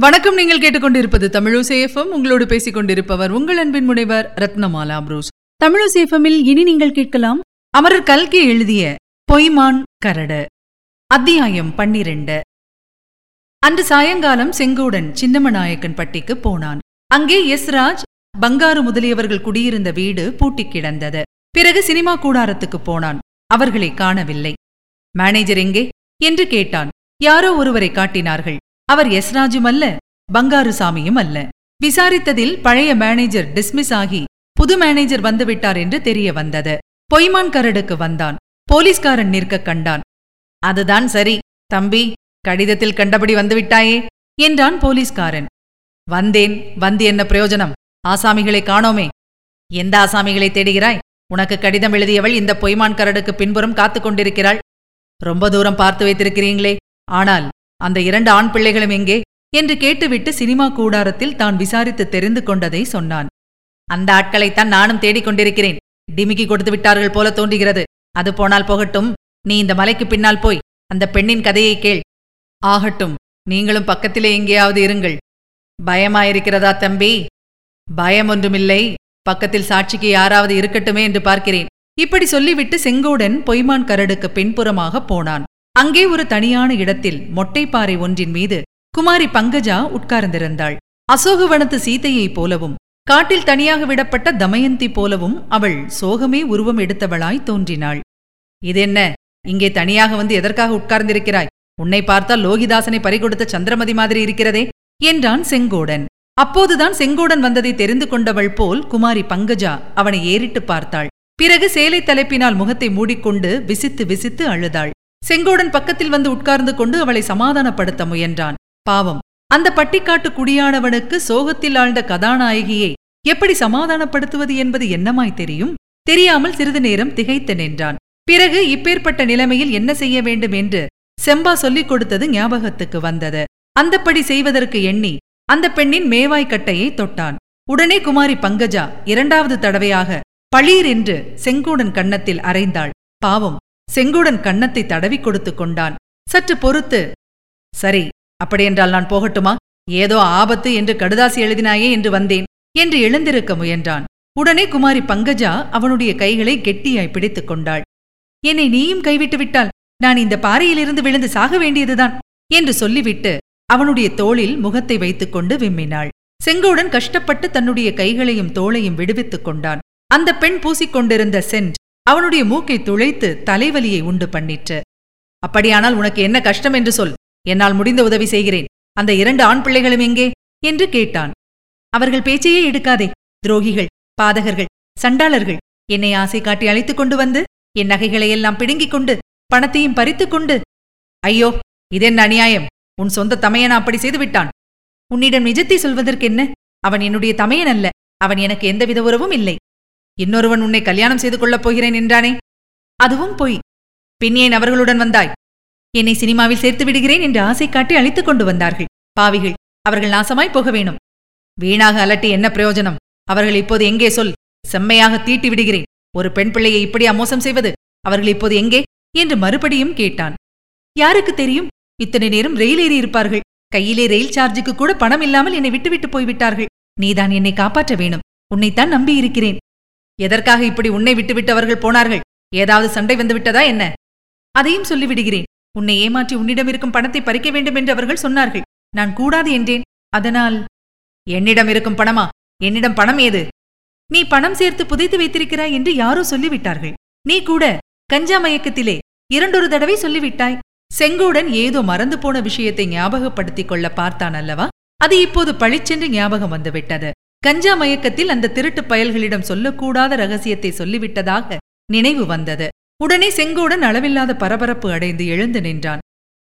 வணக்கம். நீங்கள் கேட்டுக்கொண்டிருப்பது தமிழசேஃபம் உங்களோடு பேசிக் கொண்டிருப்பவர் உங்கள் அன்பின் முனைவர் ரத்னமாலா புரூஸ். தமிழசேஃபமில் இனி நீங்கள் கேட்கலாம் அமரர் கல்கி எழுதிய பொய்மான் கரடு. அத்தியாயம் பன்னிரண்டு. அன்று சாயங்காலம் செங்கோடன் சின்னமநாயக்கன் பட்டிக்கு போனான். அங்கே எஸ்ராஜ் பங்காரு முதலியவர்கள் குடியிருந்த வீடு பூட்டிக் கிடந்தது. பிறகு சினிமா கூடாரத்துக்கு போனான். அவர்களை காணவில்லை. மேனேஜர் எங்கே? என்று கேட்டான். யாரோ ஒருவரை காட்டினார்கள். அவர் எஸ்ராஜும் அல்ல பங்காருசாமியும் அல்ல. விசாரித்ததில் பழைய மேனேஜர் டிஸ்மிஸ் ஆகி புது மேனேஜர் வந்துவிட்டார் என்று தெரிய வந்தது. பொய்மான் கரடுக்கு வந்தான். போலீஸ்காரன் நிற்க கண்டான். அதுதான் சரி தம்பி கடிதத்தில் கண்டபடி வந்துவிட்டாயே என்றான் போலீஸ்காரன். வந்தேன் வந்து என்ன பிரயோஜனம்? ஆசாமிகளை காணோமே. எந்த ஆசாமிகளை தேடுகிறாய்? உனக்கு கடிதம் எழுதியவள் இந்த பொய்மான் கரடுக்கு பின்புறம் காத்துக் கொண்டிருக்கிறாள். ரொம்ப தூரம் பார்த்து வைத்திருக்கிறீங்களே. ஆனால் அந்த இரண்டு ஆண் பிள்ளைகளும் எங்கே? என்று கேட்டுவிட்டு சினிமா கூடாரத்தில் தான் விசாரித்து தெரிந்து கொண்டதை சொன்னான். அந்த ஆட்களைத்தான் நானும் தேடிக் கொண்டிருக்கிறேன். டிமிக்கி கொடுத்து விட்டார்கள் போல தோன்றுகிறது. அது போனால் போகட்டும். நீ இந்த மலைக்கு பின்னால் போய் அந்த பெண்ணின் கதையை கேள். ஆகட்டும். நீங்களும் பக்கத்திலே எங்கேயாவது இருங்கள். பயமாயிருக்கிறதா தம்பி? பயம் ஒன்றுமில்லை. பக்கத்தில் சாட்சிக்கு யாராவது இருக்கட்டுமே என்று பார்க்கிறேன். இப்படி சொல்லிவிட்டு செங்கோடன் பொய்மான் கரடுக்கு பின்புறமாக போனான். அங்கே ஒரு தனியான இடத்தில் மொட்டைப்பாறை ஒன்றின் மீது குமாரி பங்கஜா உட்கார்ந்திருந்தாள். அசோகவனத்து சீதையைப் போலவும் காட்டில் தனியாக விடப்பட்ட தமயந்தி போலவும் அவள் சோகமே உருவம் எடுத்தவளாய் தோன்றினாள். இதென்ன? இங்கே தனியாக வந்து எதற்காக உட்கார்ந்திருக்கிறாய்? உன்னை பார்த்தால் லோகிதாசனை பறிகொடுத்த சந்திரமதி மாதிரி இருக்கிறதே என்றான் செங்கோடன். அப்போதுதான் செங்கோடன் வந்ததை தெரிந்து கொண்டவள் போல் குமாரி பங்கஜா அவனை ஏறிட்டு பார்த்தாள். பிறகு சேலை தலைப்பினால் முகத்தை மூடிக்கொண்டு விசித்து விசித்து அழுதாள். செங்கோடன் பக்கத்தில் வந்து உட்கார்ந்து கொண்டு அவளை சமாதானப்படுத்த முயன்றான். பாவம். அந்த பட்டிக்காட்டு குடியானவனுக்கு சோகத்தில் ஆழ்ந்த கதாநாயகியை எப்படி சமாதானப்படுத்துவது என்பது என்னமாய் தெரியும்? தெரியாமல் சிறிது நேரம் திகைத்து நின்றான். பிறகு இப்பேற்பட்ட நிலைமையில் என்ன செய்ய வேண்டும் என்று செம்பா சொல்லிக் கொடுத்தது ஞாபகத்துக்கு வந்தது. அந்தப்படி செய்வதற்கு எண்ணி அந்த பெண்ணின் மேவாய் கட்டையை தொட்டான். உடனே குமாரி பங்கஜா இரண்டாவது தடவையாக பளீர் என்று செங்கோடன் கன்னத்தில் அரைந்தாள் பாவம். செங்குடன் கன்னத்தை தடவி கொடுத்து கொண்டான். சற்று பொறுத்து சரி அப்படியென்றால் நான் போகட்டுமா? ஏதோ ஆபத்து என்று கடுதாசி எழுதினாயே என்று வந்தேன் என்று எழுந்திருக்க முயன்றான். உடனே குமாரி பங்கஜா அவனுடைய கைகளை கெட்டியாய் பிடித்துக் கொண்டாள். என்னை நீயும் கைவிட்டு விட்டால் நான் இந்த பாறையிலிருந்து விழுந்து சாக வேண்டியதுதான் என்று சொல்லிவிட்டு அவனுடைய தோளில் முகத்தை வைத்துக்கொண்டு விம்மினாள். செங்கோடன் கஷ்டப்பட்டு தன்னுடைய கைகளையும் தோளையும் விடுவித்துக் கொண்டான். அந்த பெண் பூசிக்கொண்டிருந்த சென்ட் அவனுடைய மூக்கை துளைத்து தலைவலியை உண்டு பண்ணிற்று. அப்படியானால் உனக்கு என்ன கஷ்டம் என்று சொல். என்னால் முடிந்த உதவி செய்கிறேன். அந்த இரண்டு ஆண் பிள்ளைகளும் எங்கே? என்று கேட்டான். அவர்கள் பேச்சையே எடுக்காதே. துரோகிகள் பாதகர்கள் சண்டாளர்கள். என்னை ஆசை காட்டி அழைத்துக் கொண்டு வந்து என் நகைகளையெல்லாம் பிடுங்கிக் கொண்டு பணத்தையும் பறித்துக் கொண்டு. ஐயோ இதென்ன அநியாயம்? உன் சொந்த தமையன் அப்படி செய்து விட்டான். உன்னிடம் நிஜத்தை சொல்வதற்கென்ன? அவன் என்னுடைய தமையன் அல்ல. அவன் எனக்கு எந்தவித உறவும் இல்லை. இன்னொருவன் உன்னை கல்யாணம் செய்து கொள்ளப் போகிறேன் என்றானே? அதுவும் பொய். பின் ஏன் அவர்களுடன் வந்தாய். என்னை சினிமாவில் சேர்த்து விடுகிறேன் என்று ஆசை காட்டி அழைத்துக் கொண்டு வந்தார்கள். பாவிகள் அவர்கள் நாசமாய் போக வேணும். வீணாக அலட்டி என்ன பிரயோஜனம்? அவர்கள் இப்போது எங்கே சொல்? செம்மையாக தீட்டி விடுகிறேன். ஒரு பெண் பிள்ளையை இப்படி அமோசம் செய்வது? அவர்கள் இப்போது எங்கே? என்று மறுபடியும் கேட்டான். யாருக்கு தெரியும்? இத்தனை நேரம் ரயில் ஏறி இருப்பார்கள். கையிலே ரயில் சார்ஜுக்கு கூட பணம் இல்லாமல் என்னை விட்டுவிட்டு போய்விட்டார்கள். நீதான் என்னை காப்பாற்ற வேணும். உன்னைத்தான் நம்பியிருக்கிறேன். எதற்காக இப்படி உன்னை விட்டுவிட்டு அவர்கள் போனார்கள்? ஏதாவது சண்டை வந்துவிட்டதா என்ன? அதையும் சொல்லிவிடுகிறேன். உன்னை ஏமாற்றி உன்னிடம் இருக்கும் பணத்தை பறிக்க வேண்டும் என்று அவர்கள் சொன்னார்கள். நான் கூடாது என்றேன். அதனால் என்னிடம் இருக்கும் பணமா? என்னிடம் பணம் ஏது? நீ பணம் சேர்த்து புதைத்து வைத்திருக்கிறாய் என்று யாரோ சொல்லிவிட்டார்கள். நீ கூட கஞ்சா மயக்கத்திலே இரண்டொரு தடவை சொல்லிவிட்டாய். செங்கோடன் ஏதோ மறந்து போன விஷயத்தை ஞாபகப்படுத்திக் கொள்ள பார்த்தான் அல்லவா அது இப்போது பளிச்சென்று ஞாபகம் வந்துவிட்டது. கஞ்சா மயக்கத்தில் அந்த திருட்டுப் பயல்களிடம் சொல்லக்கூடாத ரகசியத்தை சொல்லிவிட்டதாக நினைவு வந்தது. உடனே செங்கோடன் அளவில்லாத பரபரப்பு அடைந்து எழுந்து நின்றான்.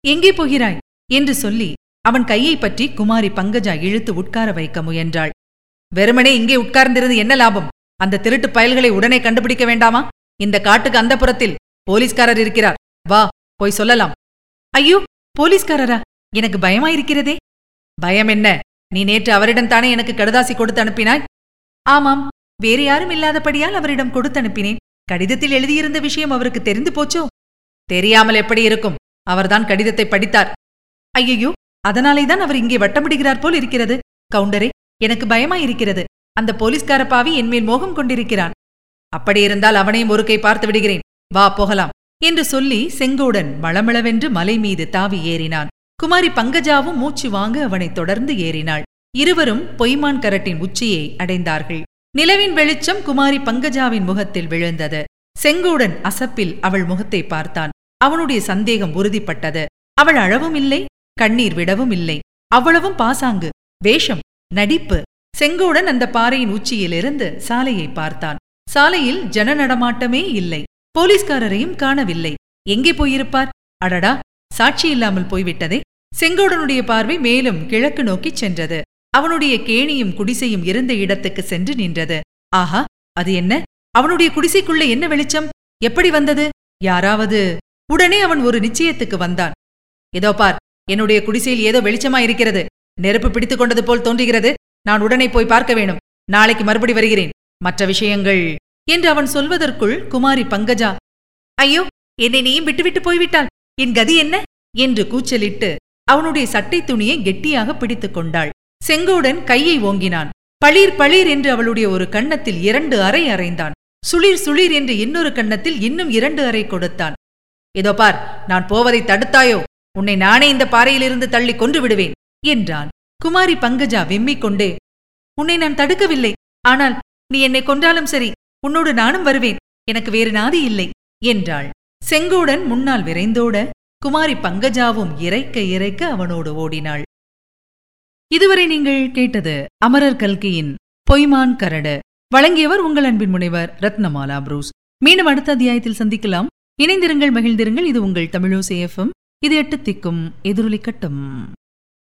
எங்கே போகிறாய்? என்று சொல்லி அவன் கையை பற்றி குமாரி பங்கஜா இழுத்து உட்கார வைக்க முயன்றாள். வெறுமனே இங்கே உட்கார்ந்திருந்து என்ன லாபம்? அந்த திருட்டு பயல்களை உடனே கண்டுபிடிக்க வேண்டாமா? இந்த காட்டுக்கு அந்த புறத்தில் போலீஸ்காரர் இருக்கிறார். வா போய் சொல்லலாம். ஐயோ போலீஸ்காரரா? எனக்கு பயமாயிருக்கிறதே. பயம் என்ன? நீ நேற்று அவரிடம் தானே எனக்கு கடுதாசி கொடுத்து அனுப்பினாய்? ஆமாம். வேறு யாரும் இல்லாதபடியால் அவரிடம் கொடுத்து அனுப்பினேன். கடிதத்தில் எழுதியிருந்த விஷயம் அவருக்கு தெரிந்து போச்சோ? தெரியாமல் எப்படி இருக்கும்? அவர்தான் கடிதத்தை படித்தார். ஐயையோ அதனாலே தான் அவர் இங்கே வட்டமிடுகிறார் போல் இருக்கிறது. கவுண்டரே எனக்கு பயமாயிருக்கிறது. அந்த போலீஸ்கார பாவி என்மேல் மோகம் கொண்டிருக்கிறான். அப்படியிருந்தால் அவனையும் ஒரு கை பார்த்து விடுகிறேன். வா போகலாம். என்று சொல்லி செங்கோடன் மளமளவென்று மலை மீது தாவி ஏறினான். குமாரி பங்கஜாவும் மூச்சு வாங்க அவனைத் தொடர்ந்து ஏறினாள். இருவரும் பொய்மான் கரட்டின் உச்சியை அடைந்தார்கள். நிலவின் வெளிச்சம் குமாரி பங்கஜாவின் முகத்தில் விழுந்தது. செங்கோடன் அசப்பில் அவள் முகத்தை பார்த்தான். அவனுடைய சந்தேகம் உறுதிப்பட்டது. அவள் அழவும் இல்லை கண்ணீர் விடவும் இல்லை. அவ்வளவும் பாசாங்கு வேஷம் நடிப்பு. செங்கோடன் அந்த பாறையின் உச்சியிலிருந்து சாலையை பார்த்தான். சாலையில் ஜன நடமாட்டமே இல்லை. போலீஸ்காரரையும் காணவில்லை. எங்கே போயிருப்பார்? அடடா சாட்சி இல்லாமல் போய்விட்டதே. செங்கோடனுடைய பார்வை மேலும் கிழக்கு நோக்கிச் சென்றது. அவனுடைய கேணியும் குடிசையும் இருந்த இடத்துக்கு சென்று நின்றது. ஆஹா அது என்ன? அவனுடைய குடிசைக்குள்ள என்ன வெளிச்சம்? எப்படி வந்தது? யாராவது? உடனே அவன் ஒரு நிச்சயத்துக்கு வந்தான். இதோ பார் என்னுடைய குடிசையில் ஏதோ வெளிச்சமா இருக்கிறது. நெருப்பு பிடித்துக் கொண்டது போல் தோன்றுகிறது. நான் உடனே போய் பார்க்க வேணும் நாளைக்கு மறுபடி வருகிறேன். மற்ற விஷயங்கள்? என்று அவன் சொல்வதற்குள் குமாரி பங்கஜா ஐயோ என்னை நீயும் விட்டுவிட்டு போய்விட்டாள் என் கதி என்ன? என்று கூச்சலிட்டு அவனுடைய சட்டை துணியை கெட்டியாக பிடித்துக் கொண்டாள். செங்கோடன் கையை ஓங்கினான். பளீர் பளீர் என்று அவளுடைய ஒரு கன்னத்தில் இரண்டு அறை அறைந்தான். சுளிர் சுளிர் என்று இன்னொரு கன்னத்தில் இன்னும் இரண்டு அறை கொடுத்தான். இதோ பார் நான் போவதை தடுத்தாயோ? உன்னை நானே இந்த பாறையிலிருந்து தள்ளி கொன்று விடுவேன் என்றான். குமாரி பங்கஜா வெம்மிக் கொண்டே உன்னை நான் தடுக்கவில்லை. ஆனால் நீ என்னை கொன்றாலும் சரி உன்னோடு நானும் வருவேன். எனக்கு வேறு நாதி இல்லை என்றாள். செங்கோடன் முன்னால் விரைந்தோட குமாரி பங்கஜாவும் இறைக்க இறைக்க அவனோடு ஓடினாள். இதுவரை நீங்கள் கேட்டது அமரர் கல்கியின் பொய்மான் கரடு. வழங்கியவர் உங்கள் அன்பின் முனைவர் ரத்னமாலா புரூஸ். மீண்டும் அடுத்த அத்தியாயத்தில் சந்திக்கலாம். இணைந்திருங்கள் மகிழ்ந்திருங்கள். இது உங்கள் தமிழோசேஃபம் இது எட்டு திக்கும் எதிரொலிக்கட்டும்